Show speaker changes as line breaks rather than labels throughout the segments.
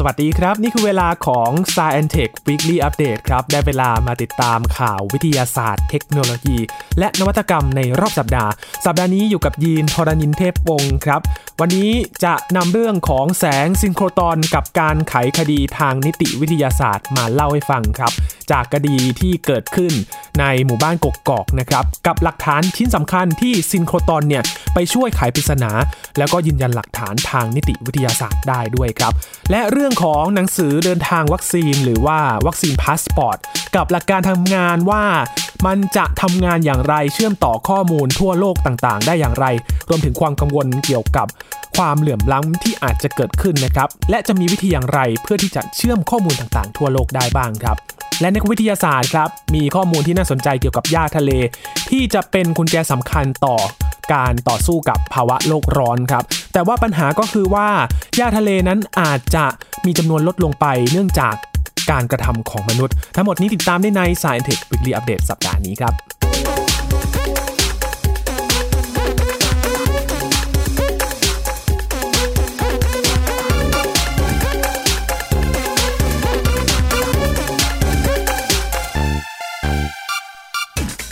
สวัสดีครับ นี่คือเวลาของ Science Tech Weekly Update ครับ ได้เวลามาติดตามข่าววิทยาศาสตร์ เทคโนโลยี และนวัตกรรมในรอบสัปดาห์ สัปดาห์นี้อยู่กับยีนทรณินเทพวงศ์ครับ วันนี้จะนำเรื่องของแสงซินโครตอนกับการไขคดีทางนิติวิทยาศาสตร์มาเล่าให้ฟังครับ จากคดีที่เกิดขึ้นในหมู่บ้านกกกอกนะครับ กับหลักฐานชิ้นสำคัญที่ซินโครตอนเนี่ยไปช่วยไขปริศนา แล้วก็ยืนยันหลักฐานทางนิติวิทยาศาสตร์ได้ด้วยครับ และเรื่องื่องของหนังสือเดินทางวัคซีน หรือว่าวัคซีนพาสปอร์ตกับหลักการทำงานว่ามันจะทำงานอย่างไรเชื่อมต่อข้อมูลทั่วโลกต่างๆ ได้อย่างไร รวมถึงความกังวลเกี่ยวกับความเหลื่อมล้ำที่อาจจะเกิดขึ้นนะครับ และจะมีวิธีอย่างไรเพื่อที่จะเชื่อมข้อมูลต่างๆ ทั่วโลกได้บ้างครับ และนักวิทยาศาสตร์ครับมีข้อมูลที่น่าสนใจเกี่ยวกับหญ้าทะเล ที่จะเป็นกุญแจสำคัญต่อ การต่อสู้กับภาวะโลกร้อนครับ แต่ว่าปัญหาก็คือว่าหญ้าทะเลนั้นอาจจะมีจำนวนลดลงไปเนื่องจากการกระทำของมนุษย์ ทั้งหมดนี้ติดตามได้ใน Science Tech Weekly Update สัปดาห์นี้ครับ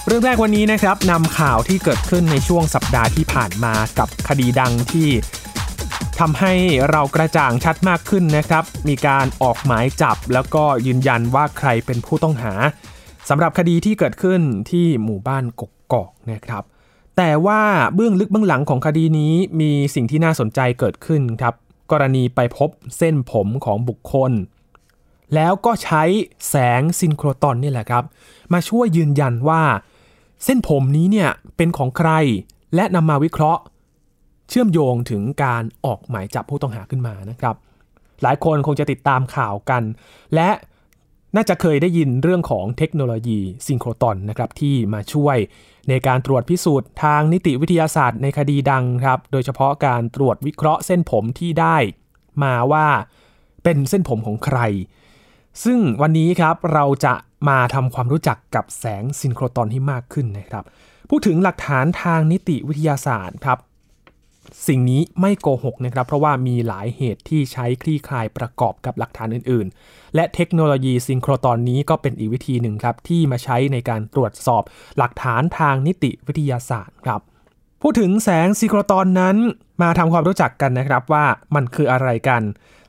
เรื่องแรกวันนี้นะครับนำข่าวที่เกิดขึ้นในช่วงสัปดาห์ที่ผ่านมากับคดีดังที่ทำให้เรากระจ่างชัดมากขึ้นนะครับ มีการออกหมายจับแล้วก็ยืนยันว่าใครเป็นผู้ต้องหาสำหรับคดีที่เกิดขึ้นที่หมู่บ้านกกกอกนะครับ แต่ว่าเบื้องลึกเบื้องหลังของคดีนี้มีสิ่งที่น่าสนใจเกิดขึ้นครับ กรณีไปพบเส้นผมของบุคคล แล้วก็ใช้แสงซินโครตอนนี่แหละครับ มาช่วยยืนยันว่า เส้นผมนี้เนี่ยเป็นของใครและนำมาวิเคราะห์ เชื่อมโยงถึงการออกหมายจับผู้ต้องหาขึ้นมานะครับ หลายคนคงจะติดตามข่าวกัน และน่าจะเคยได้ยินเรื่องของเทคโนโลยีซิงโครตอนนะครับที่มาช่วยในการตรวจพิสูจน์ทางนิติวิทยาศาสตร์ในคดีดังครับ โดยเฉพาะการตรวจวิเคราะห์เส้นผมที่ได้มาว่าเป็นเส้นผมของใคร ซึ่งวันนี้ครับเราจะ มาทำความรู้จักกับแสงซินโครตอนที่มากขึ้นนะครับ พูดถึงหลักฐานทางนิติวิทยาศาสตร์ครับ สิ่งนี้ไม่โกหกนะครับ เพราะว่ามีหลายเหตุที่ใช้คลี่คลายประกอบกับหลักฐานอื่น ๆ และเทคโนโลยีซินโครตอนนี้ก็เป็นอีกวิธีหนึ่งครับ ที่มาใช้ในการตรวจสอบหลักฐานทางนิติวิทยาศาสตร์ครับพูดถึงแสงซินโครตอนนั้นมาทำความรู้จักกันนะครับว่ามันคืออะไรกัน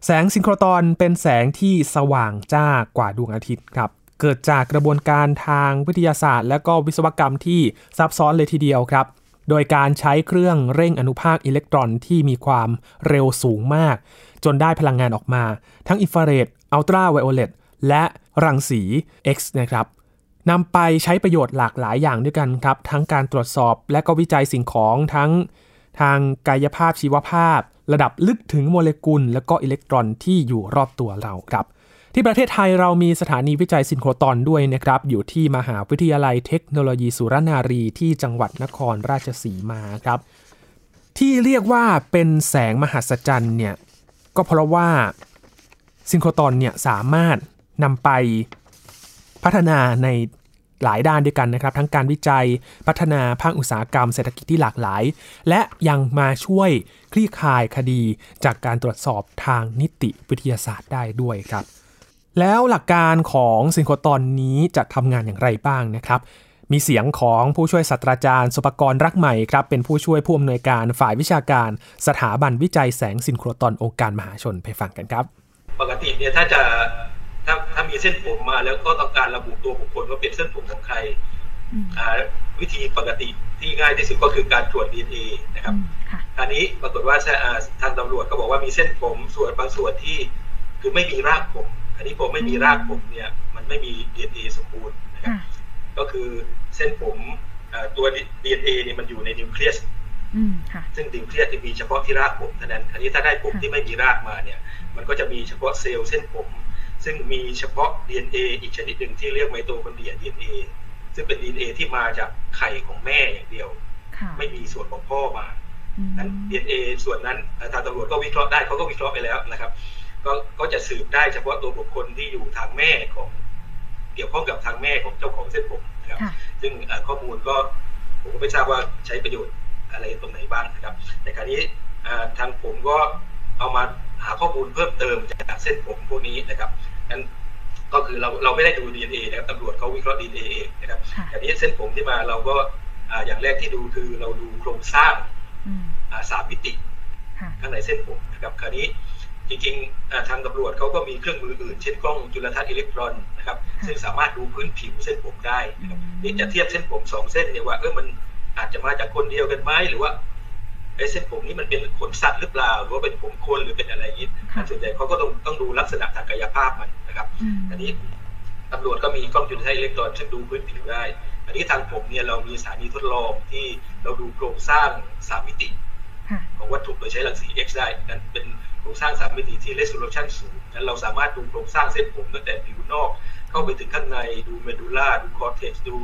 แสงซินโครตอนเป็นแสงที่สว่างจ้ากว่าดวงอาทิตย์ครับ เกิดจากกระบวนการทางวิทยาศาสตร์ และก็วิศวกรรมที่ซับซ้อนเลยทีเดียวครับ โดยการใช้เครื่องเร่งอนุภาคอิเล็กตรอนที่มีความเร็วสูงมาก จนได้พลังงานออกมา ทั้งอินฟราเรดอัลตราไวโอเลตและรังสี X นะครับนำไปใช้ประโยชน์หลากหลายอย่างด้วยกันครับ ทั้งการตรวจสอบและก็วิจัยสิ่งของทั้งทางกายภาพชีวภาพ ระดับลึกถึงโมเลกุล และก็อิเล็กตรอนที่อยู่รอบตัวเราครับ ที่ประเทศไทยเรามีสถานีวิจัยซินโครตอนด้วยนะครับ อยู่ที่มหาวิทยาลัยเทคโนโลยีสุรนารีที่จังหวัดนครราชสีมาครับ ที่เรียกว่าเป็นแสงมหัศจรรย์เนี่ยก็เพราะว่าซินโครตอนเนี่ยสามารถนำไปพัฒนาในหลายด้านด้วยกันนะครับ ทั้งการวิจัยพัฒนาภาคอุตสาหกรรมเศรษฐกิจที่หลากหลาย และยังมาช่วยคลี่คลายคดีจากการตรวจสอบทางนิติวิทยาศาสตร์ได้ด้วยครับ แล้วหลักการของซินโครตอนนี้จะทำงานอย่างไรบ้างนะครับ มีเสียงของผู้ช่วยศาสตราจารย์สุปกรณ์รักใหม่ครับ เป็นผู้ช่วยผู้อำนวยการฝ่ายวิชาการ สถาบันวิจัยแสงซินโครตอนองค์การมหาชนไปฟังกันครับ
ปกติเนี่ยถ้าจะถ้าถ้ามีเส้นผมมาแล้วก็ต้องการระบุตัวบุคคลว่าเป็นเส้นผมของใครวิธีปกติที่ง่ายที่สุดก็คือการตรวจดีเอนะครับอันนี้ปรากฏว่าทางตำรวจก็บอกว่ามีเส้นผมส่วนบางส่วนที่คือไม่มีรากผม อันนี้ผมไม่มีรากผมเนี่ยมันไม่มีดีเอสมบูรณ์นะครับก็คือเส้นผมตัวดีเอเนี่ยมันอยู่ในนิวเคลียสซึ่งนิวเคลียสจะมีเฉพาะที่รากผมเท่านั้นอันนี้ถ้าได้ผมที่ไม่มีรากมาเนี่ย มันก็จะมีเฉพาะเซลล์เส้นผม ซึ่งมีเฉพาะ DNA อีกชนิดหนึ่งที่เรียกไมโตคอนเดรีย DNA ซึ่งเป็น DNA ที่มาจากไข่ของแม่อย่างเดียว ไม่มีส่วนของพ่อมานั้น DNA ส่วนนั้นทางตำรวจก็วิเคราะห์ได้เขาก็วิเคราะห์ไปแล้วนะครับ ก็ก็จะสืบได้เฉพาะตัวบุคคลที่อยู่ทางแม่ของเกี่ยวข้องกับทางแม่ของเจ้าของเส้นผมนะครับ ซึ่งข้อมูลก็ผมก็ไม่ทราบว่าใช้ประโยชน์อะไรตรงไหนบ้างนะครับ แต่คราวนี้ทางผมก็เอามาหาข้อมูลเพิ่มเติมจากเส้นผมพวกนี้นะครับนั้นก็คือเราเราไม่ได้ดู DNA นะครับตำรวจเขาวิเคราะห์ DNA เองนะครับแต่นี้เส้นผมที่มาเราก็อย่างแรกที่ดูคือเราดูโครงสร้างสามมิติข้างในเส้นผมนะครับ คราวนี้ จริงๆทางตำรวจเขาก็มีเครื่องมืออื่น เช่นกล้องจุลทรรศน์อิเล็กตรอนนะครับซึ่งสามารถดูพื้นผิวเส้นผมได้นี่จะเทียบเส้นผมสองเส้นเนี่ยว่าเออมันอาจจะมาจากคนเดียวกันไหมหรือว่าไอ้เส้นผมนี้มันเป็นขนสัตว์หรือเปล่า หรือว่าเป็นผมคนหรือเป็นอะไรอย่างนี้ส่วนใหญ่เขาก็ต้องต้องดูลักษณะทางกายภาพมันนะครับอันนี้ตำรวจก็มีกล้องจุลทรรศน์อิเล็กตรอนซึ่งดูพื้นผิวได้ อันนี้ทางผมเนี่ยเรามีสถานีทดลองที่เราดูโครงสร้างสามมิติ ของวัตถุโดยใช้รังสี X ได้นั้นเป็นโค รงสร้างสามมิติที่ resolution สูงนั้นเราสามารถดูโครงสร้างเส้นผมตั้งแต่ผิวนอก เข้าไปถึงข้างในดูเมดูล่าดูคอร์เทกซ์ดู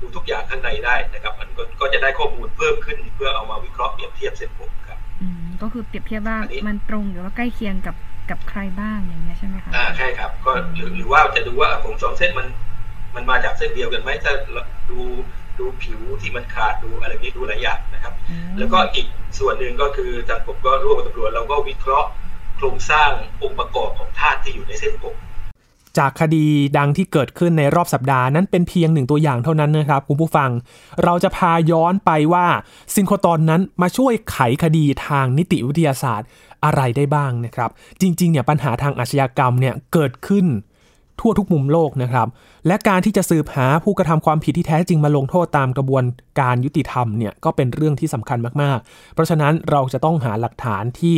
ดูทุกอย่างข้างในได้นะครับมันก็จะได้ข้อมูลเพิ่มขึ้นเพื่อเอามาวิเคราะห์เปรียบเทียบเส้นผมครับ
อืมก็คือเปรียบเทียบว่ามันตรงหรือว่าใกล้เคียงกับกับใครบ้างอย่างเงี้ยใช่ไหมคะ
อ่าใช่ครับ ก็หรือหรือว่าจะดูว่าผมสองเส้นมันมันมาจากเส้นเดียวกันไหมถ้าดูดูผิวที่มันขาดดูอะไรนี้ดูหลายอย่างนะครับ แล้วก็อีก ส่วนหนึ่งก็คือทางผมก็ร่วมกับตำรวจเราก็วิเคราะห์โครงสร้างองค์ประกอบของธาตุที่อยู่ในเส้นผม
จากคดีดังที่เกิดขึ้นในรอบสัปดาห์นั้นเป็นเพียงหนึ่งตัวอย่างเท่านั้นนะครับคุณผู้ฟัง เราจะพาย้อนไปว่าซินโครตอนนั้นมาช่วยไขคดีทางนิติวิทยาศาสตร์อะไรได้บ้างนะครับ จริงๆเนี่ยปัญหาทางอาชญากรรมเนี่ยเกิดขึ้น ทั่วทุกมุมโลกนะครับ และการที่จะสืบหาผู้กระทำความผิดที่แท้จริงมาลงโทษตามกระบวนการยุติธรรมเนี่ยก็เป็นเรื่องที่สำคัญมากๆ เพราะฉะนั้นเราจะต้องหาหลักฐานที่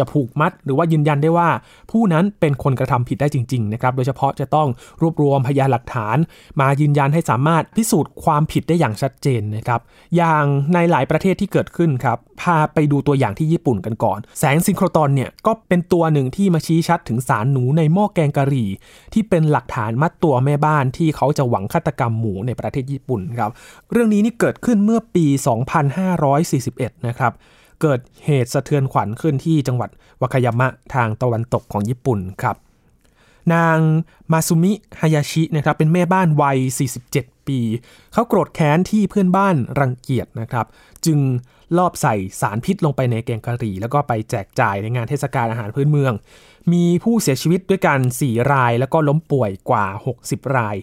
จะผูกมัด หรือว่ายืนยันได้ว่า ผู้นั้นเป็นคนกระทำผิดได้จริงๆนะครับโดยเฉพาะจะต้องรวบรวมพยานหลักฐาน มายืนยันให้สามารถพิสูจน์ความผิดได้อย่างชัดเจนนะครับอย่างในหลายประเทศที่เกิดขึ้นครับพาไปดูตัวอย่างที่ญี่ปุ่นกันก่อน แสงซิงโครตอนเนี่ยก็เป็นตัวหนึ่งที่มาชี้ชัดถึงสารหนูในหม้อแกงกะหรี่ ที่เป็นหลักฐานมัดตัวแม่บ้านที่เขาจะหวังฆาตกรรมหมูในประเทศญี่ปุ่นครับเรื่องนี้นี่เกิดขึ้นเมื่อปี 2541 นะครับ เกิดเหตุสะเทือนขวัญขึ้นที่จังหวัดวาคายามะทางตะวันตกของญี่ปุ่นครับ นางมาซุมิฮายาชินะครับเป็นแม่บ้านวัย 47 ปี เขาโกรธแค้นที่เพื่อนบ้านรังเกียจนะครับ จึงลอบใส่สารพิษลงไปในแกงกะหรี่ แล้วก็ไปแจกจ่ายในงานเทศกาลอาหารพื้นเมือง มีผู้เสียชีวิตด้วยกัน 4 ราย แล้วก็ล้มป่วยกว่า 60 ราย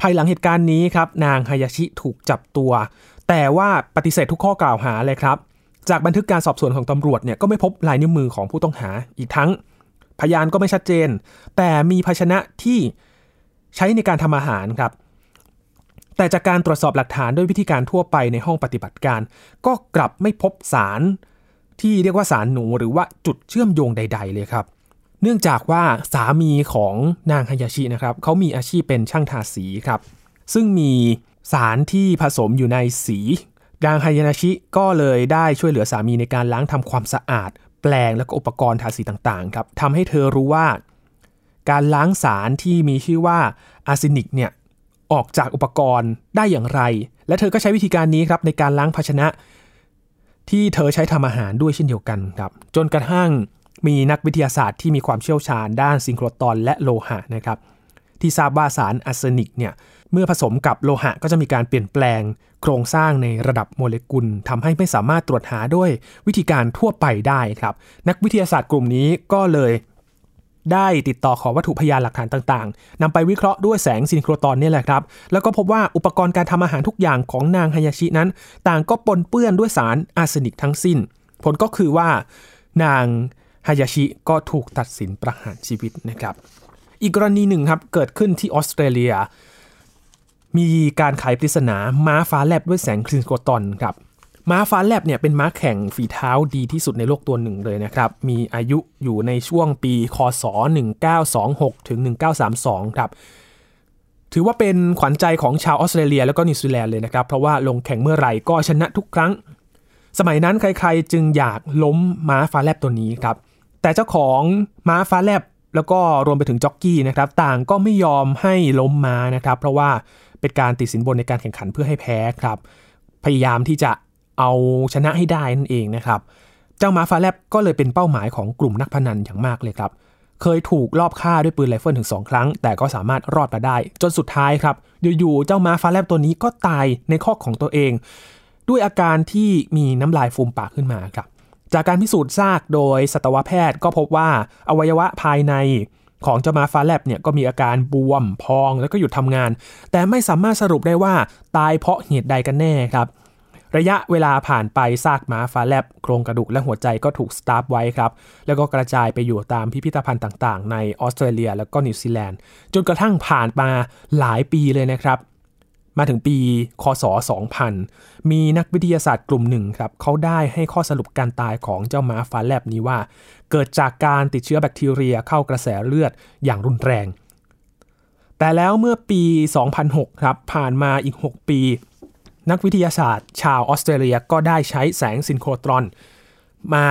ภายหลังเหตุการณ์นี้ครับ นางฮายาชิถูกจับตัว แต่ว่าปฏิเสธทุกข้อกล่าวหาเลยครับ จากบันทึกการสอบสวนของตำรวจเนี่ยก็ไม่พบลายนิ้วมือของผู้ต้องหาอีกทั้ง พยานก็ไม่ชัดเจน แต่มีภาชนะที่ใช้ในการทำอาหารครับ แต่จากการตรวจสอบหลักฐานด้วยวิธีการทั่วไปในห้องปฏิบัติการ ก็กลับไม่พบสารที่เรียกว่าสารหนูหรือว่าจุดเชื่อมโยงใด ๆ เลยครับ เนื่องจากว่าสามีของนางฮายาชินะครับเขามีอาชีพเป็นช่างทาสีครับ ซึ่งมีสารที่ผสมอยู่ในสี นางไฮยานาชิก็เลยได้ช่วยเหลือสามีในการล้างทำความสะอาด แปลงและก็อุปกรณ์ทาสีต่างๆครับทำให้เธอรู้ว่า การล้างสารที่มีชื่อว่าอาร์เซนิกเนี่ยออกจากอุปกรณ์ได้อย่างไร และเธอก็ใช้วิธีการนี้ครับในการล้างภาชนะ ที่เธอใช้ทำอาหารด้วยเช่นเดียวกันครับ จนกระทั่งมีนักวิทยาศาสตร์ที่มีความเชี่ยวชาญด้านซินโครตอนและโลหะนะครับ ที่ทราบว่าสารอาร์เซนิกเนี่ยเมื่อผสมกับโลหะก็จะมีการเปลี่ยนแปลง โครงสร้างในระดับโมเลกุลทำให้ไม่สามารถตรวจหาด้วยวิธีการทั่วไปได้ครับ นักวิทยาศาสตร์กลุ่มนี้ก็เลยได้ติดต่อขอวัตถุพยานหลักฐานต่างๆนำไปวิเคราะห์ด้วยแสงซินโครตอนนี่แหละครับ แล้วก็พบว่าอุปกรณ์การทำอาหารทุกอย่างของนางฮายาชินั้น ต่างก็ปนเปื้อนด้วยสารอาร์เซนิกทั้งสิ้น ผลก็คือว่านางฮายาชิก็ถูกตัดสินประหารชีวิตนะครับ อีกกรณีหนึ่งครับเกิดขึ้นที่ออสเตรเลีย มีการขายปริศนาม้าฟ้าแลบด้วยแสงคลินโกตอนครับม้าฟ้าแลบเนี่ยเป็นม้าแข่งฝีเท้าดีที่สุดในโลกตัวหนึ่งเลยนะครับ มีอายุอยู่ในช่วงปีคศ 1926 ถึง 1932 ครับ ถือว่าเป็นขวัญใจของชาวออสเตรเลีย แล้วก็นิวซีแลนด์เลยนะครับ เพราะว่าลงแข่งเมื่อไหร่ก็ชนะทุกครั้ง สมัยนั้นใครๆจึงอยากล้มม้าฟ้าแลบตัวนี้ครับ แต่เจ้าของม้าฟ้าแลบ แล้วก็รวมไปถึงจ็อกกี้นะครับต่างก็ไม่ยอมให้ล้มม้านะครับ เพราะว่าเป็นการติดสินบนในการแข่งขันเพื่อให้แพ้ครับพยายามที่จะเอาชนะให้ได้นั่นเองนะครับเจ้ามาฟาแลบก็เลยเป็นเป้าหมายของกลุ่มนักพนันอย่างมากเลยครับ เคยถูกลอบฆ่าด้วยปืนไรเฟิลถึง 2 ครั้ง แต่ก็สามารถรอดมาได้ จนสุดท้ายครับอยู่ๆเจ้ามาฟาแลบตัวนี้ก็ตายในข้อของตัวเอง ด้วยอาการที่มีน้ำลายฟูมปากขึ้นมาครับ จากการพิสูจน์ซากโดยสัตวแพทย์ก็พบว่าอวัยวะภายในของเจ้ามาฟ้าแลบเนี่ยก็มีอาการบวมพองแล้วก็หยุดทำงาน แต่ไม่สามารถสรุปได้ว่าตายเพราะเหตุใดกันแน่ครับ ระยะเวลาผ่านไปซากม้าฟ้าแลบโครงกระดูกและหัวใจก็ถูกสตัฟฟ์ไว้ครับ แล้วก็กระจายไปอยู่ตามพิพิธภัณฑ์ต่างๆ ในออสเตรเลีย แล้วก็นิวซีแลนด์ จนกระทั่งผ่านมาหลายปีเลยนะครับ มาถึงปีคศ 2000 มีนักวิทยาศาสตร์กลุ่มหนึ่งครับเขาได้ให้ข้อสรุปการตายของเจ้าม้าฟ้าแลบนี้ว่า เกิดจากการติดเชื้อแบคทีเรียเข้ากระแสเลือดอย่างรุนแรง แต่แล้วเมื่อปี 2006 ครับผ่านมาอีก 6 ปี นักวิทยาศาสตร์ ชาวออสเตรเลียก็ได้ใช้แสงซินโครตรอน มา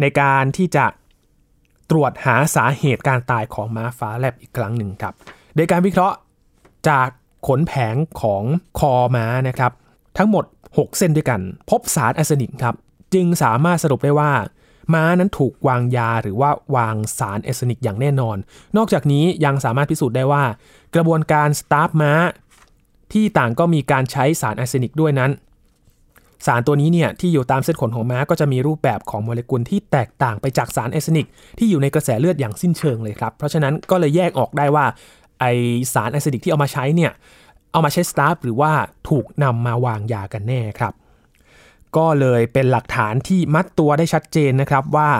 ในการที่จะตรวจหาสาเหตุการตายของม้าฟ้าแลบอีกครั้งหนึ่งครับ โดยการวิเคราะห์จาก ขนแผงของคอม้านะครับ ทั้งหมด 6 เส้นด้วยกัน พบสารอะร์เซนิกครับ จึงสามารถสรุปได้ว่า ม้านั้นถูกวางยาหรือว่าวางสารเอสนิกอย่างแน่นอน นอกจากนี้ยังสามารถพิสูจน์ได้ว่า กระบวนการสตัฟฟ์ม้า ที่ต่างก็มีการใช้สารอาร์เซนิกด้วยนั้นสารตัวนี้เนี่ยที่อยู่ตามเส้นขนของม้าก็จะมีรูปแบบของโมเลกุลที่แตกต่างไปจากสารอาร์เซนิกที่อยู่ในกระแสเลือดอย่างสิ้นเชิงเลยครับ เพราะฉะนั้นก็เลยแยกออกได้ว่า ไอสารอาร์เซนิกที่เอามาใช้เนี่ยเอามาใช้สตัฟฟ์หรือว่าถูกนำมาวางยากันแน่ครับ ก็เลยเป็นหลักฐานที่มัดตัวได้ชัดเจนนะครับว่า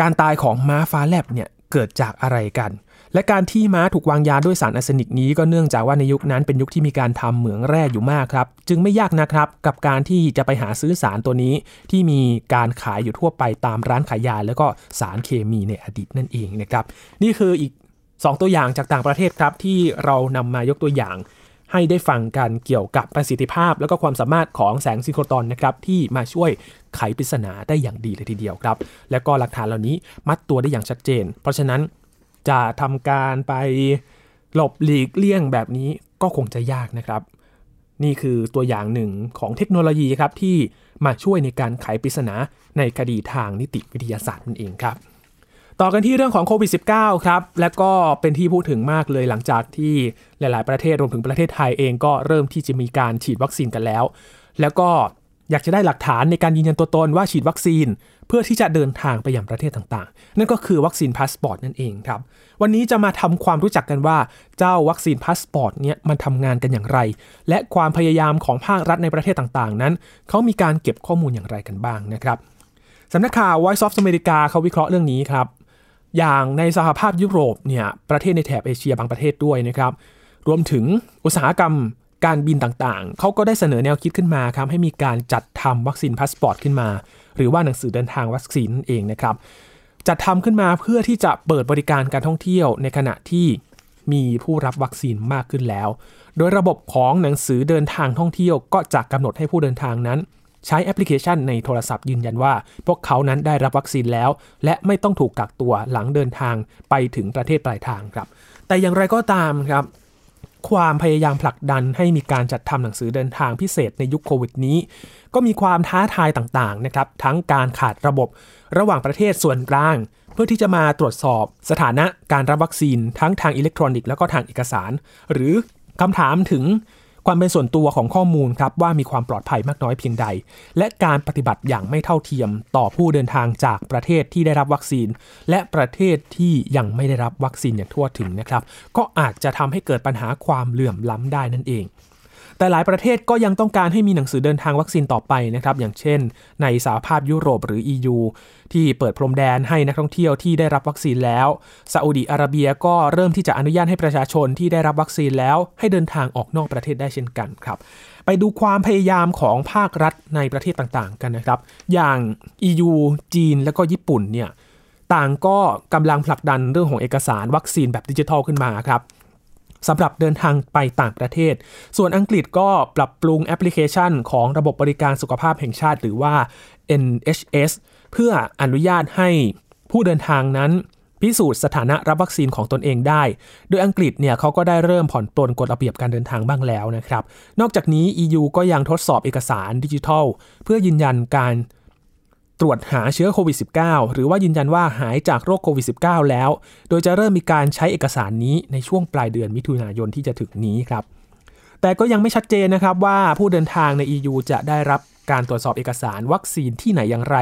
การตายของม้าฟ้าแลบเนี่ยเกิดจากอะไรกัน และการที่ม้าถูกวางยาด้วยสารอะซินิกนี้ก็เนื่องจากว่าในยุคนั้นเป็นยุคที่มีการทำเหมืองแร่อยู่มากครับ จึงไม่ยากนะครับกับการที่จะไปหาซื้อสารตัวนี้ที่มีการขายอยู่ทั่วไปตามร้านขายยา แล้วก็สารเคมีในอดีตนั่นเองนะครับ นี่คืออีก 2 ตัวอย่างจากต่างประเทศครับ ที่เรานำมายกตัวอย่าง ให้ได้ฟังกันเกี่ยวกับประสิทธิภาพ แล้วก็ความสามารถของแสงซิโครตอนนะครับที่มาช่วยไขปริศนาได้อย่างดีเลยทีเดียวครับ และก็หลักฐานเหล่านี้มัดตัวได้อย่างชัดเจน เพราะฉะนั้นจะทำการไปหลบหลีกเลี่ยงแบบนี้ก็คงจะยากนะครับ นี่คือตัวอย่างหนึ่งของเทคโนโลยีครับที่มาช่วยในการไขปริศนาในคดีทางนิติวิทยาศาสตร์นั่นเองครับ ต่อกันที่เรื่องของโควิด -19 ครับ และก็เป็นที่พูดถึงมากเลยหลังจากที่หลาย ๆ ประเทศรวมถึงประเทศไทยเองก็เริ่มที่จะมีการฉีดวัคซีนกันแล้ว แล้วก็อยากจะได้หลักฐานในการยืนยันตัวตนว่าฉีดวัคซีน เพื่อที่จะเดินทางไปยังประเทศต่าง ๆ นั่นก็คือวัคซีนพาสปอร์ตนั่นเองครับ วันนี้จะมาทำความรู้จักกันว่าเจ้าวัคซีนพาสปอร์ตเนี่ยมันทำงานกันอย่างไร และความพยายามของภาครัฐในประเทศต่าง ๆ นั้นเขามีการเก็บข้อมูลอย่างไรกันบ้างนะครับสำนักข่าว Voice of America เขาวิเคราะห์เรื่องนี้ครับ อย่างในสหภาพยุโรปเนี่ยประเทศในแถบเอเชียบางประเทศด้วยนะครับ รวมถึงอุตสาหกรรมการบินต่างๆ เขาก็ได้เสนอแนวคิดขึ้นมาครับให้มีการจัดทำวัคซีนพาสปอร์ตขึ้นมา หรือว่าหนังสือเดินทางวัคซีนนั่นเองนะครับ จัดทำขึ้นมาเพื่อที่จะเปิดบริการการท่องเที่ยวในขณะที่มีผู้รับวัคซีนมากขึ้นแล้ว โดยระบบของหนังสือเดินทางท่องเที่ยวก็จะกำหนดให้ผู้เดินทางนั้น ใช้แอปพลิเคชันในโทรศัพท์ยืนยันว่า พวกเขานั้นได้รับวัคซีนแล้ว และไม่ต้องถูกกักตัวหลังเดินทางไปถึงประเทศปลายทางครับ แต่อย่างไรก็ตามครับความพยายามผลักดันให้มีการจัดทำหนังสือเดินทางพิเศษในยุคโควิดนี้ ก็มีความท้าทายต่างๆนะครับ ทั้งการขาดระบบระหว่างประเทศส่วนกลาง เพื่อที่จะมาตรวจสอบสถานะการรับวัคซีนทั้งทางอิเล็กทรอนิกส์แล้วก็ทางเอกสาร หรือคำถามถึง ความเป็นส่วนตัวของข้อมูลครับว่ามีความปลอดภัยมากน้อยเพียงใด และการปฏิบัติอย่างไม่เท่าเทียมต่อผู้เดินทางจากประเทศที่ได้รับวัคซีน และประเทศที่ยังไม่ได้รับวัคซีนอย่างทั่วถึงนะครับ ก็อาจจะทำให้เกิดปัญหาความเหลื่อมล้ำได้นั่นเอง แต่หลายประเทศก็ยังต้องการให้มีหนังสือเดินทางวัคซีนต่อไปนะครับอย่างเช่น ในสหภาพยุโรปหรือ EU ที่เปิดพรมแดนให้นักท่องเที่ยวที่ได้รับวัคซีนแล้วซาอุดีอาระเบียก็เริ่มที่จะอนุญาตให้ประชาชนที่ได้รับวัคซีนแล้ว ให้เดินทางออกนอกประเทศได้เช่นกันครับไปดูความพยายามของภาครัฐในประเทศต่างๆ กันนะครับ อย่าง EU จีนและก็ญี่ปุ่นเนี่ยต่างก็กำลังผลักดันเรื่องของเอกสารวัคซีนแบบดิจิทัลขึ้นมาครับ สำหรับเดินทางไปต่างประเทศ ส่วนอังกฤษก็ปรับปรุงแอปพลิเคชันของระบบบริการสุขภาพแห่งชาติ หรือว่า NHS เพื่ออนุญาตให้ผู้เดินทางนั้นพิสูจน์สถานะรับวัคซีนของตนเองได้ โดยอังกฤษเนี่ยเขาก็ได้เริ่มผ่อนปลนกฎระเบียบการเดินทางบ้างแล้วนะครับ นอกจากนี้ EU ก็ยังทดสอบเอกสารดิจิทัล เพื่อยืนยันการ ตรวจหาเชื้อโควิด -19 หรือว่ายืนยันว่าหายจากโรคโควิด -19 แล้ว โดยจะเริ่มมีการใช้เอกสารนี้ในช่วงปลายเดือนมิถุนายนที่จะถึงนี้ครับ แต่ก็ยังไม่ชัดเจนนะครับว่าผู้เดินทางใน EU จะได้รับการตรวจสอบเอกสารวัคซีนที่ไหนอย่างไร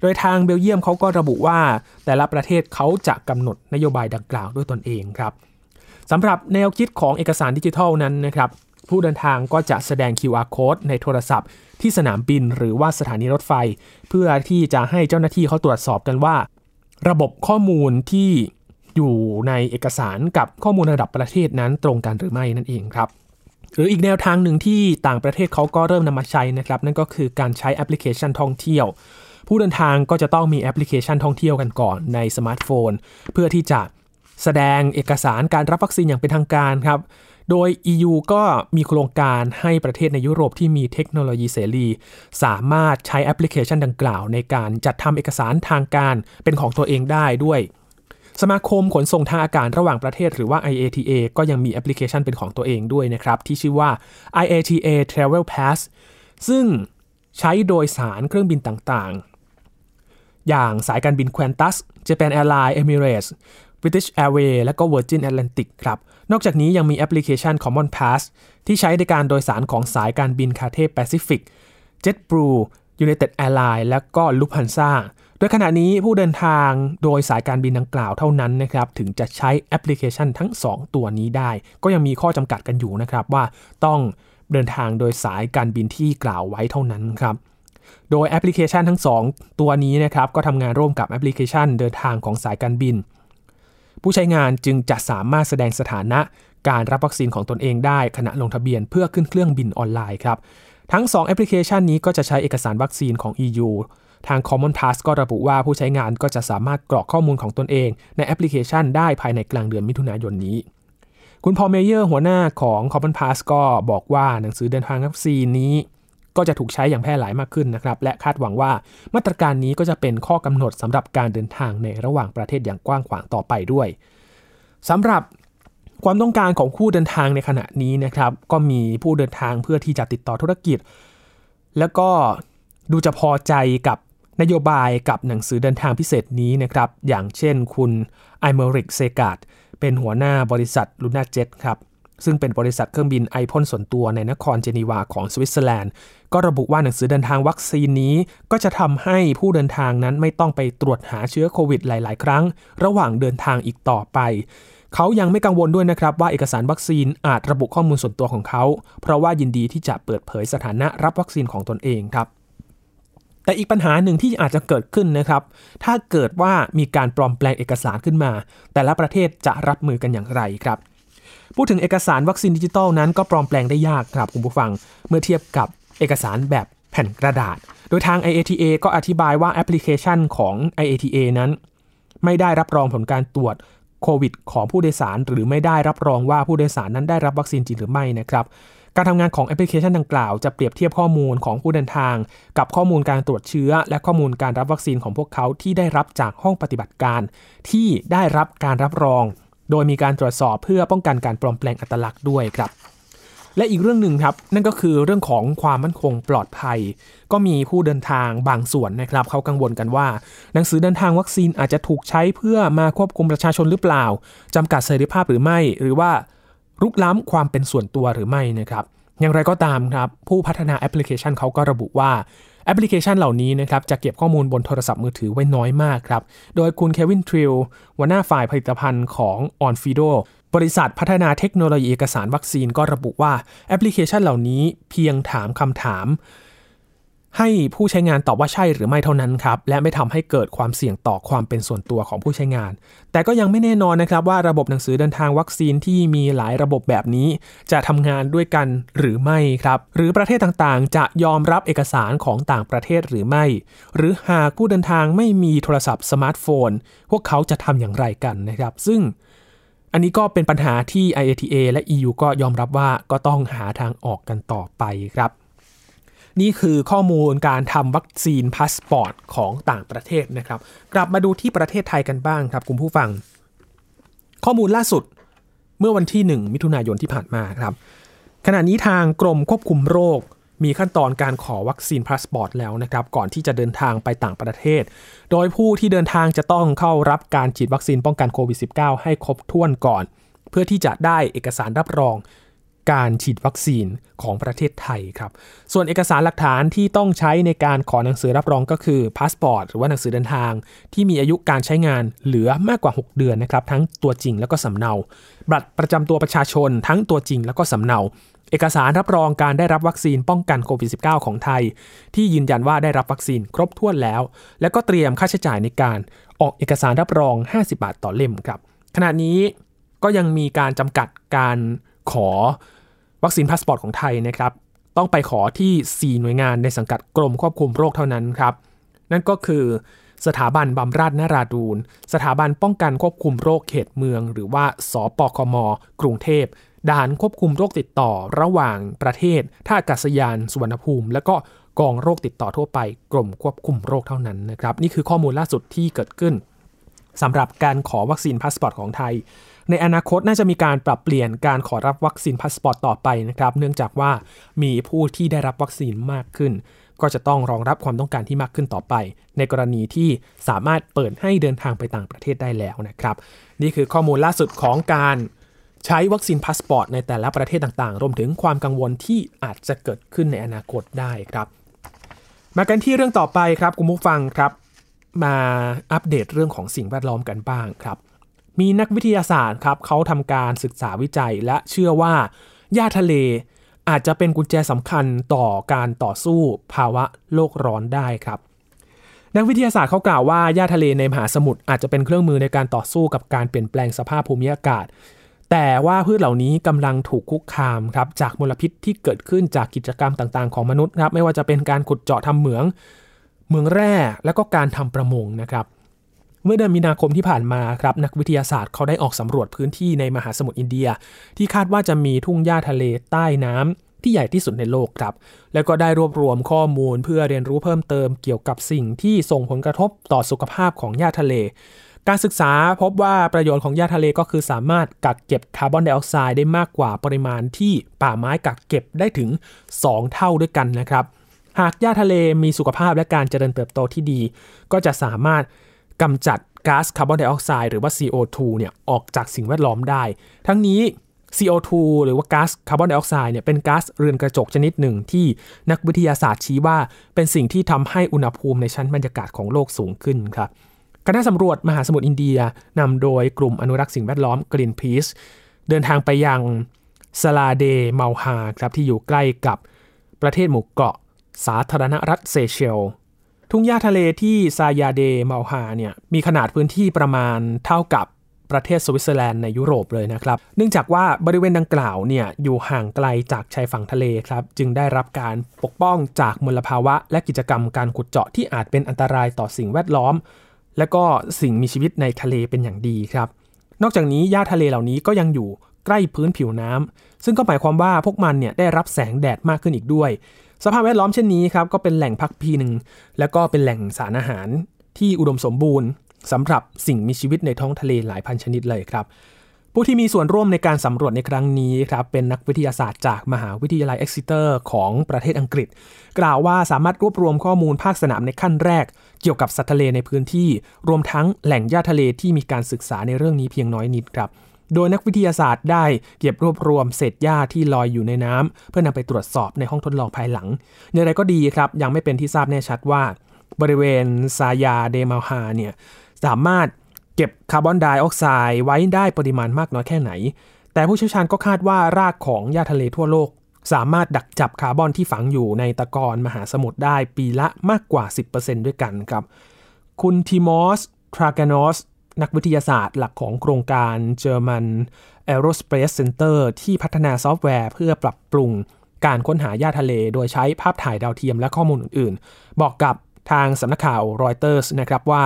โดยทางเบลเยียมเขาก็ระบุว่า แต่ละประเทศเขาจะกำหนดนโยบายดังกล่าวด้วยตนเองครับสำหรับแนวคิดของเอกสารดิจิทัลนั้นนะครับผู้เดินทางก็จะแสดง QR code ในโทรศัพท์ ที่สนามบินหรือว่าสถานีรถไฟ เพื่อที่จะให้เจ้าหน้าที่เขาตรวจสอบกันว่า ระบบข้อมูลที่อยู่ในเอกสารกับข้อมูลระดับประเทศนั้นตรงกันหรือไม่นั่นเองครับ หรืออีกแนวทางหนึ่งที่ต่างประเทศเขาก็เริ่มนำมาใช้นะครับ นั่นก็คือการใช้แอปพลิเคชันท่องเที่ยว ผู้เดินทางก็จะต้องมีแอปพลิเคชันท่องเที่ยวกันก่อนในสมาร์ทโฟน เพื่อที่จะแสดงเอกสารการรับวัคซีนอย่างเป็นทางการครับ โดย EU ก็มีโครงการให้ประเทศในยุโรปที่มีเทคโนโลยีเสรี สามารถใช้แอปพลิเคชันดังกล่าว ในการจัดทำเอกสารทางการเป็นของตัวเองได้ด้วยสมาคมขนส่งทางอากาศระหว่างประเทศหรือว่า IATA ก็ยังมีแอปพลิเคชันเป็นของตัวเองด้วยนะครับ ที่ชื่อว่า IATA Travel Pass ซึ่งใช้โดยสารเครื่องบินต่างๆ อย่างสายการบิน Qantas Japan Airlines Emirates British Airways และก็ Virgin Atlantic ครับ นอกจากนี้ยังมีแอปพลิเคชัน Common Pass ที่ใช้ในการโดยสารของสายการบินคาเท Pacific JetBlue United Airlines และก็ Lufthansa โดยขณะนี้ผู้เดินทางโดยสายการบินดังกล่าวเท่านั้นนะครับถึงจะใช้แอปพลิเคชันทั้ง 2 ตัวนี้ได้ ก็ยังมีข้อจำกัดกันอยู่นะครับว่าต้องเดินทางโดยสายการบินที่กล่าวไว้เท่านั้นครับโดยแอปพลิเคชันทั้ง 2 ตัวนี้นะครับก็ทำงานร่วมกับแอปพลิเคชันเดินทางของสายการบิน ผู้ใช้งานจึงจะสามารถแสดงสถานะการรับวัคซีนของตนเองได้ขณะลงทะเบียนเพื่อขึ้นเครื่องบินออนไลน์ครับ ทั้ง 2 แอปพลิเคชันนี้ก็จะใช้เอกสารวัคซีนของ EU ทาง Common Pass ก็ระบุว่าผู้ใช้งานก็จะสามารถกรอกข้อมูลของตนเอง ในแอปพลิเคชันได้ภายในกลางเดือนมิถุนายนนี้ คุณพอลเมเยอร์หัวหน้าของ Common Pass ก็บอกว่าหนังสือเดินทางวัคซีนนี้ ก็จะถูกใช้อย่างแพร่หลายมากขึ้นนะครับ และคาดหวังว่ามาตรการนี้ก็จะเป็นข้อกำหนดสำหรับการเดินทางในระหว่างประเทศอย่างกว้างขวางต่อไปด้วยสำหรับความต้องการของผู้เดินทางในขณะนี้นะครับ ก็มีผู้เดินทางเพื่อที่จะติดต่อธุรกิจ แล้วก็ดูจะพอใจกับนโยบายกับหนังสือเดินทางพิเศษนี้นะครับ อย่างเช่นคุณไอเมริกเซกาดเป็นหัวหน้าบริษัทลูน่าเจ็ตครับ ซึ่งเป็นบริษัทเครื่องบินไอพ่นส่วนตัวในนครเจนีวาของสวิตเซอร์แลนด์ ก็ระบุว่าหนังสือเดินทางวัคซีนนี้ ก็จะทำให้ผู้เดินทางนั้นไม่ต้องไปตรวจหาเชื้อโควิดหลาย ๆ ครั้ง ระหว่างเดินทางอีกต่อไป เขายังไม่กังวลด้วยนะครับว่าเอกสารวัคซีนอาจระบุข้อมูลส่วนตัวของเขา เพราะว่ายินดีที่จะเปิดเผยสถานะรับวัคซีนของตนเองครับแต่อีกปัญหาหนึ่งที่อาจจะเกิดขึ้นนะครับ ถ้าเกิดว่ามีการปลอมแปลงเอกสารขึ้นมา แต่ละประเทศจะรับมือกันอย่างไรครับ พูดถึงเอกสารวัคซีนดิจิตอลนั้นก็ปลอมแปลงได้ยากครับคุณผู้ฟัง เมื่อเทียบกับเอกสารแบบแผ่นกระดาษ โดยทาง IATA ก็อธิบายว่าแอปพลิเคชันของ IATA นั้น ไม่ได้รับรองผลการตรวจโควิดของผู้โดยสาร หรือไม่ได้รับรองว่าผู้โดยสารนั้นได้รับวัคซีนจริงหรือไม่นะครับการทำงานของแอปพลิเคชันดังกล่าวจะเปรียบเทียบข้อมูลของผู้เดินทาง กับข้อมูลการตรวจเชื้อ และข้อมูลการรับวัคซีนของพวกเขาที่ได้รับจากห้องปฏิบัติการ ที่ได้รับการรับรอง โดยมีการตรวจสอบเพื่อป้องกันการปลอมแปลงอัตลักษณ์ด้วยครับ และอีกเรื่องหนึ่งครับ นั่นก็คือเรื่องของความมั่นคงปลอดภัย ก็มีผู้เดินทางบางส่วนนะครับ เขากังวลกันว่า หนังสือเดินทางวัคซีนอาจจะถูกใช้เพื่อมาควบคุมประชาชนหรือเปล่าจำกัดเสรีภาพหรือไม่ หรือว่ารุกล้ำความเป็นส่วนตัวหรือไม่นะครับอย่างไรก็ตามครับ ผู้พัฒนาแอปพลิเคชันเขาก็ระบุว่า แอปพลิเคชันเหล่านี้นะครับจะเก็บข้อมูลบนโทรศัพท์มือถือไว้น้อยมากครับ โดยคุณเควินทริลหัวหน้าฝ่ายผลิตภัณฑ์ของ o n f i d o บริษัทพัฒนาเทคโนโลยีเอกสารวัคซีนก็ระบุว่าแอปพลิเคชันเหล่านี้เพียงถามคำถาม ให้ผู้ใช้งานตอบว่าใช่หรือไม่เท่านั้นครับ และไม่ทำให้เกิดความเสี่ยงต่อความเป็นส่วนตัวของผู้ใช้งาน แต่ก็ยังไม่แน่นอนนะครับว่าระบบหนังสือเดินทางวัคซีนที่มีหลายระบบแบบนี้ จะทำงานด้วยกันหรือไม่ครับ หรือประเทศต่างๆ จะยอมรับเอกสารของต่างประเทศหรือไม่ หรือหากผู้เดินทางไม่มีโทรศัพท์สมาร์ทโฟน พวกเขาจะทำอย่างไรกันนะครับ ซึ่งอันนี้ก็เป็นปัญหาที่ IATA และ EU ก็ยอมรับว่าก็ต้องหาทางออกกันต่อไปครับ นี่คือข้อมูลการทำวัคซีนพาสปอร์ตของต่างประเทศนะครับ กลับมาดูที่ประเทศไทยกันบ้างครับคุณผู้ฟัง ข้อมูลล่าสุดเมื่อวันที่ 1 มิถุนายนที่ผ่านมาครับ ขณะนี้ทางกรมควบคุมโรค มีขั้นตอนการขอวัคซีนพาสปอร์ตแล้วนะครับ ก่อนที่จะเดินทางไปต่างประเทศ โดยผู้ที่เดินทางจะต้องเข้ารับการฉีดวัคซีนป้องกันโควิด -19 ให้ครบถ้วนก่อน เพื่อที่จะได้เอกสารรับรอง การฉีดวัคซีนของประเทศไทยครับ ส่วนเอกสารหลักฐานที่ต้องใช้ในการขอหนังสือรับรองก็คือพาสปอร์ตหรือว่าหนังสือเดินทาง ที่มีอายุการใช้งานเหลือมากกว่า 6 เดือนนะครับ ทั้งตัวจริงแล้วก็สำเนา บัตรประจำตัวประชาชนทั้งตัวจริงแล้วก็สำเนา เอกสารรับรองการได้รับวัคซีนป้องกันโควิด -19 ของไทย ที่ยืนยันว่าได้รับวัคซีนครบถ้วนแล้ว และก็เตรียมค่าใช้จ่ายในการออกเอกสารรับรอง 50 บาทต่อเล่มครับขณะนี้ก็ยังมีการจำกัดการขอ วัคซีนพาสปอร์ตของไทยนะครับต้องไปขอที่ 4 หน่วยงานในสังกัดกรมควบคุมโรคเท่านั้นครับ นั่นก็คือ สถาบันบำราศนราดูรสถาบันป้องกันควบคุมโรคเขตเมือง หรือว่าสปคม กรุงเทพด่านควบคุมโรคติดต่อระหว่างประเทศ ท่าอากาศยานสุวรรณภูมิ และก็กองโรคติดต่อทั่วไป กรมควบคุมโรคเท่านั้นนะครับ นี่คือข้อมูลล่าสุดที่เกิดขึ้นสำหรับการขอวัคซีนพาสปอร์ตของไทย ในอนาคตน่าจะมีการปรับเปลี่ยนการขอรับวัคซีนพาสปอร์ตต่อไปนะครับ เนื่องจากว่ามีผู้ที่ได้รับวัคซีนมากขึ้น ก็จะต้องรองรับความต้องการที่มากขึ้นต่อไป ในกรณีที่สามารถเปิดให้เดินทางไปต่างประเทศได้แล้วนะครับ นี่คือข้อมูลล่าสุดของการใช้วัคซีนพาสปอร์ตในแต่ละประเทศต่างๆ รวมถึงความกังวลที่อาจจะเกิดขึ้นในอนาคตได้ครับ มากันที่เรื่องต่อไปครับคุณผู้ฟังครับ มาอัปเดตเรื่องของสิ่งแวดล้อมกันบ้างครับ มีนักวิทยาศาสตร์ครับเขาทำการศึกษาวิจัยและเชื่อว่าหญ้าทะเลอาจจะเป็นกุญแจสำคัญต่อการต่อสู้ภาวะโลกร้อนได้ครับ นักวิทยาศาสตร์เขากล่าวว่าหญ้าทะเลในมหาสมุทรอาจจะเป็นเครื่องมือในการต่อสู้กับการเปลี่ยนแปลงสภาพภูมิอากาศ แต่ว่าพืชเหล่านี้กำลังถูกคุกคามครับจากมลพิษที่เกิดขึ้นจากกิจกรรมต่างๆ ของมนุษย์ครับไม่ว่าจะเป็นการขุดเจาะทำเหมืองเมืองแร่และก็การทำประมงนะครับ มื่อเดือนมีนาคมที่ผ่านมาครับนักวิทยาศาสตร์เขาได้ออกสำรวจพื้นที่ในมหาสมุทรอินเดีย ที่คาดว่าจะมีทุ่งหญ้าทะเลใต้น้ำที่ใหญ่ที่สุดในโลกครับ แล้วก็ได้รวบรวมข้อมูลเพื่อเรียนรู้เพิ่มเติมเกี่ยวกับสิ่งที่ส่งผลกระทบต่อสุขภาพของหญ้าทะเลการศึกษาพบว่าประโยชน์ของหญ้าทะเลก็คือสามารถกักเก็บคาร์บอนไดออกไซด์ได้มากกว่าปริมาณที่ป่าไม้กักเก็บได้ถึง 2 เท่าด้วยกันนะครับ หากหญ้าทะเลมีสุขภาพและการเจริญเติบโตที่ดี ก็จะสามารถ กำจัดก๊าซคาร์บอนไดออกไซด์หรือว่า CO2 เนี่ยออกจากสิ่งแวดล้อมได้ ทั้งนี้ CO2 หรือว่าก๊าซคาร์บอนไดออกไซด์เนี่ยเป็นก๊าซเรือนกระจกชนิดหนึ่งที่นักวิทยาศาสตร์ชี้ว่าเป็นสิ่งที่ทำให้อุณหภูมิในชั้นบรรยากาศของโลกสูงขึ้นครับคณะสำรวจมหาสมุทรอินเดียนำโดยกลุ่มอนุรักษ์สิ่งแวดล้อม Greenpeace เดินทางไปยังสลาเดเมาฮาครับที่อยู่ใกล้กับประเทศหมู่เกาะสาธารณรัฐเซเชล ทุ่งหญ้าทะเลที่ซายาเดเมาฮาเนี่ยมีขนาดพื้นที่ประมาณเท่ากับประเทศสวิตเซอร์แลนด์ในยุโรปเลยนะครับ เนื่องจากว่าบริเวณดังกล่าวเนี่ยอยู่ห่างไกลจากชายฝั่งทะเลครับ จึงได้รับการปกป้องจากมลภาวะ และกิจกรรมการขุดเจาะที่อาจเป็นอันตรายต่อสิ่งแวดล้อม และก็สิ่งมีชีวิตในทะเลเป็นอย่างดีครับ นอกจากนี้หญ้าทะเลเหล่านี้ก็ยังอยู่ใกล้พื้นผิวน้ำซึ่งก็หมายความว่าพวกมันเนี่ยได้รับแสงแดดมากขึ้นอีกด้วย สภาพแวดล้อมเช่นนี้ครับก็เป็นแหล่งพักพิงและก็เป็นแหล่งสารอาหารที่อุดมสมบูรณ์สำหรับสิ่งมีชีวิตในท้องทะเลหลายพันชนิดเลยครับ ผู้ที่มีส่วนร่วมในการสำรวจในครั้งนี้ครับเป็นนักวิทยาศาสตร์จากมหาวิทยาลัยเอ็กซิเตอร์ของประเทศอังกฤษ กล่าวว่าสามารถรวบรวมข้อมูลภาคสนามในขั้นแรก เกี่ยวกับสัตว์ทะเลในพื้นที่ รวมทั้งแหล่งหญ้าทะเลที่มีการศึกษาในเรื่องนี้เพียงน้อยนิดครับ โดยนักวิทยาศาสตร์ได้เก็บรวบรวมเศษหญ้าที่ลอยอยู่ในน้ำเพื่อนำไปตรวจสอบในห้องทดลองภายหลังอย่างไรก็ดีครับ ยังไม่เป็นที่ทราบแน่ชัดว่า บริเวณซายาเดมาฮาเนี่ยสามารถเก็บคาร์บอนไดออกไซด์ไว้ได้ปริมาณมากน้อยแค่ไหน แต่ผู้เชี่ยวชาญก็คาดว่ารากของหญ้าทะเลทั่วโลก สามารถดักจับคาร์บอนที่ฝังอยู่ในตะกอนมหาสมุทรได้ปีละมากกว่า 10%ด้วยกันครับ คุณทิมอสทรากานอส นักวิทยาศาสตร์หลักของโครงการ German Aerospace Center ที่พัฒนาซอฟต์แวร์ เพื่อปรับปรุงการค้นหาหญ้าทะเล โดยใช้ภาพถ่ายดาวเทียมและข้อมูลอื่นๆ บอกกับทางสำนักข่าวรอยเตอร์สนะครับว่า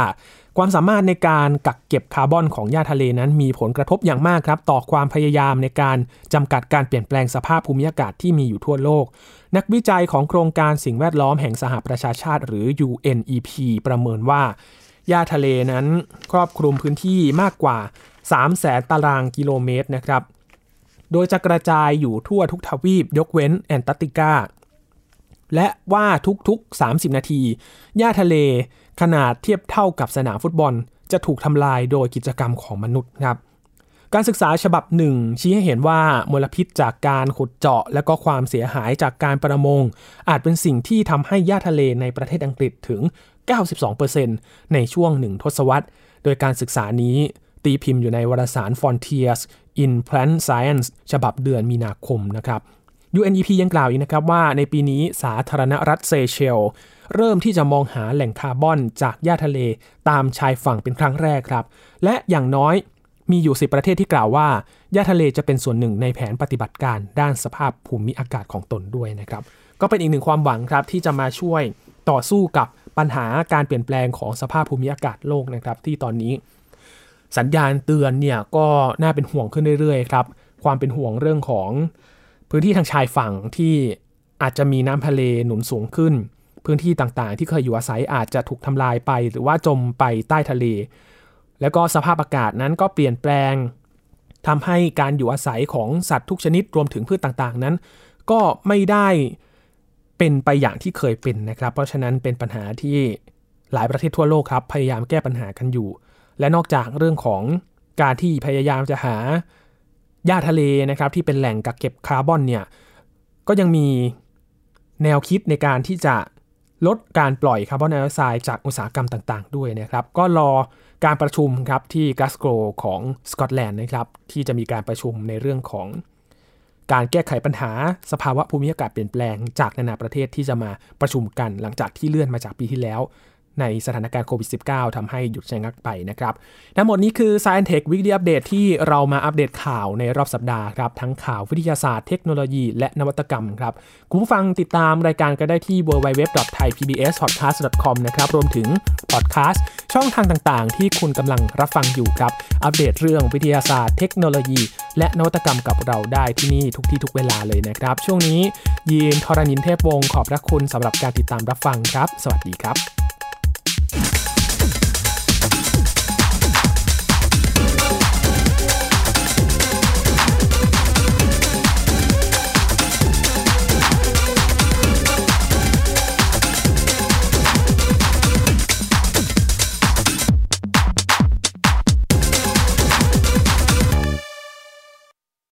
ความสามารถในการกักเก็บคาร์บอนของหญ้าทะเลนั้นมีผลกระทบอย่างมากครับ ต่อความพยายามในการจำกัดการเปลี่ยนแปลงสภาพภูมิอากาศที่มีอยู่ทั่วโลก นักวิจัยของโครงการสิ่งแวดล้อมแห่งสหประชาชาติ หรือ UNEP ประเมินว่า หญ้าทะเลนั้นครอบคลุมพื้นที่มากกว่า3แสนตารางกิโลเมตรนะครับ โดยจะกระจายอยู่ทั่วทุกทวีปยกเว้นแอนตาร์กติกา และว่าทุกๆ 30 นาที หญ้าทะเลขนาดเทียบเท่ากับสนามฟุตบอล จะถูกทำลายโดยกิจกรรมของมนุษย์ครับการศึกษาฉบับหนึ่งชี้ให้เห็นว่ามลพิษจากการขุดเจาะ และก็ความเสียหายจากการประมง อาจเป็นสิ่งที่ทำให้หญ้าทะเลในประเทศอังกฤษถึง 92%ในช่วงหนึ่งทศวรรษ โดยการศึกษานี้ตีพิมพ์อยู่ในวารสาร Frontiers in Plant Science ฉบับเดือนมีนาคมนะครับ UNEP ยังกล่าวอีกนะครับว่าในปีนี้สาธารณรัฐเซเชล เริ่มที่จะมองหาแหล่งคาร์บอนจากหญ้าทะเลตามชายฝั่งเป็นครั้งแรกครับ และอย่างน้อยมีอยู่สิประเทศที่กล่าวว่าหญ้าทะเลจะเป็นส่วนหนึ่งในแผนปฏิบัติการด้านสภาพภูมิอากาศของตนด้วยนะครับ ก็เป็นอีกหนึ่งความหวังครับที่จะมาช่วยต่อสู้กับ ปัญหาการเปลี่ยนแปลงของสภาพภูมิอากาศโลกนะครับ ที่ตอนนี้ สัญญาณเตือนเนี่ยก็น่าเป็นห่วงขึ้นเรื่อยๆครับความเป็นห่วงเรื่องของพื้นที่ทางชายฝั่งที่อาจจะมีน้ำทะเลหนุนสูงขึ้น พื้นที่ต่างๆ ที่เคยอยู่อาศัยอาจจะถูกทำลายไป หรือว่าจมไปใต้ทะเล แล้วก็สภาพอากาศนั้นก็เปลี่ยนแปลงทำให้การอยู่อาศัยของสัตว์ทุกชนิดรวมถึงพืชต่างๆ นั้น ก็ไม่ได้ เป็นไปอย่างที่เคยเป็นนะครับ เพราะฉะนั้นเป็นปัญหาที่หลายประเทศทั่วโลกครับพยายามแก้ปัญหากันอยู่ และนอกจากเรื่องของการที่พยายามจะหาหญ้าทะเลนะครับที่เป็นแหล่งกักเก็บคาร์บอนเนี่ยก็ยังมีแนวคิดในการที่จะลดการปล่อยคาร์บอนไดออกไซด์จากอุตสาหกรรมต่างๆ ด้วยนะครับ ก็รอการประชุมครับที่กลาสโกของสกอตแลนด์นะครับที่จะมีการประชุมในเรื่องของ การแก้ไขปัญหาสภาวะภูมิอากาศเปลี่ยนแปลงจากนานาประเทศที่จะมาประชุมกัน หลังจากที่เลื่อนมาจากปีที่แล้ว ในสถานการณ์โควิด -19 ทำให้หยุดชะงักไปนะครับทั้งหมดนี้คือ Science Tech Weekly Update ที่เรามาอัปเดตข่าวในรอบสัปดาห์ครับ ทั้งข่าววิทยาศาสตร์เทคโนโลยี และนวัตกรรมครับ คุณผู้ฟังติดตามรายการก็ได้ที่ www.thaipbspodcast.com นะครับ รวมถึงพอดแคสต์ช่องทางต่างๆ ที่คุณกำลังรับฟังอยู่ครับ อัปเดตเรื่องวิทยาศาสตร์เทคโนโลยี และนวัตกรรมกับเราได้ที่นี่ทุกที่ทุกเวลาเลยนะครับ ช่วงนี้ยีนทรณินเทพวงศ์ขอบพระคุณสำหรับการติดตามรับฟังครับ สวัสดีครับ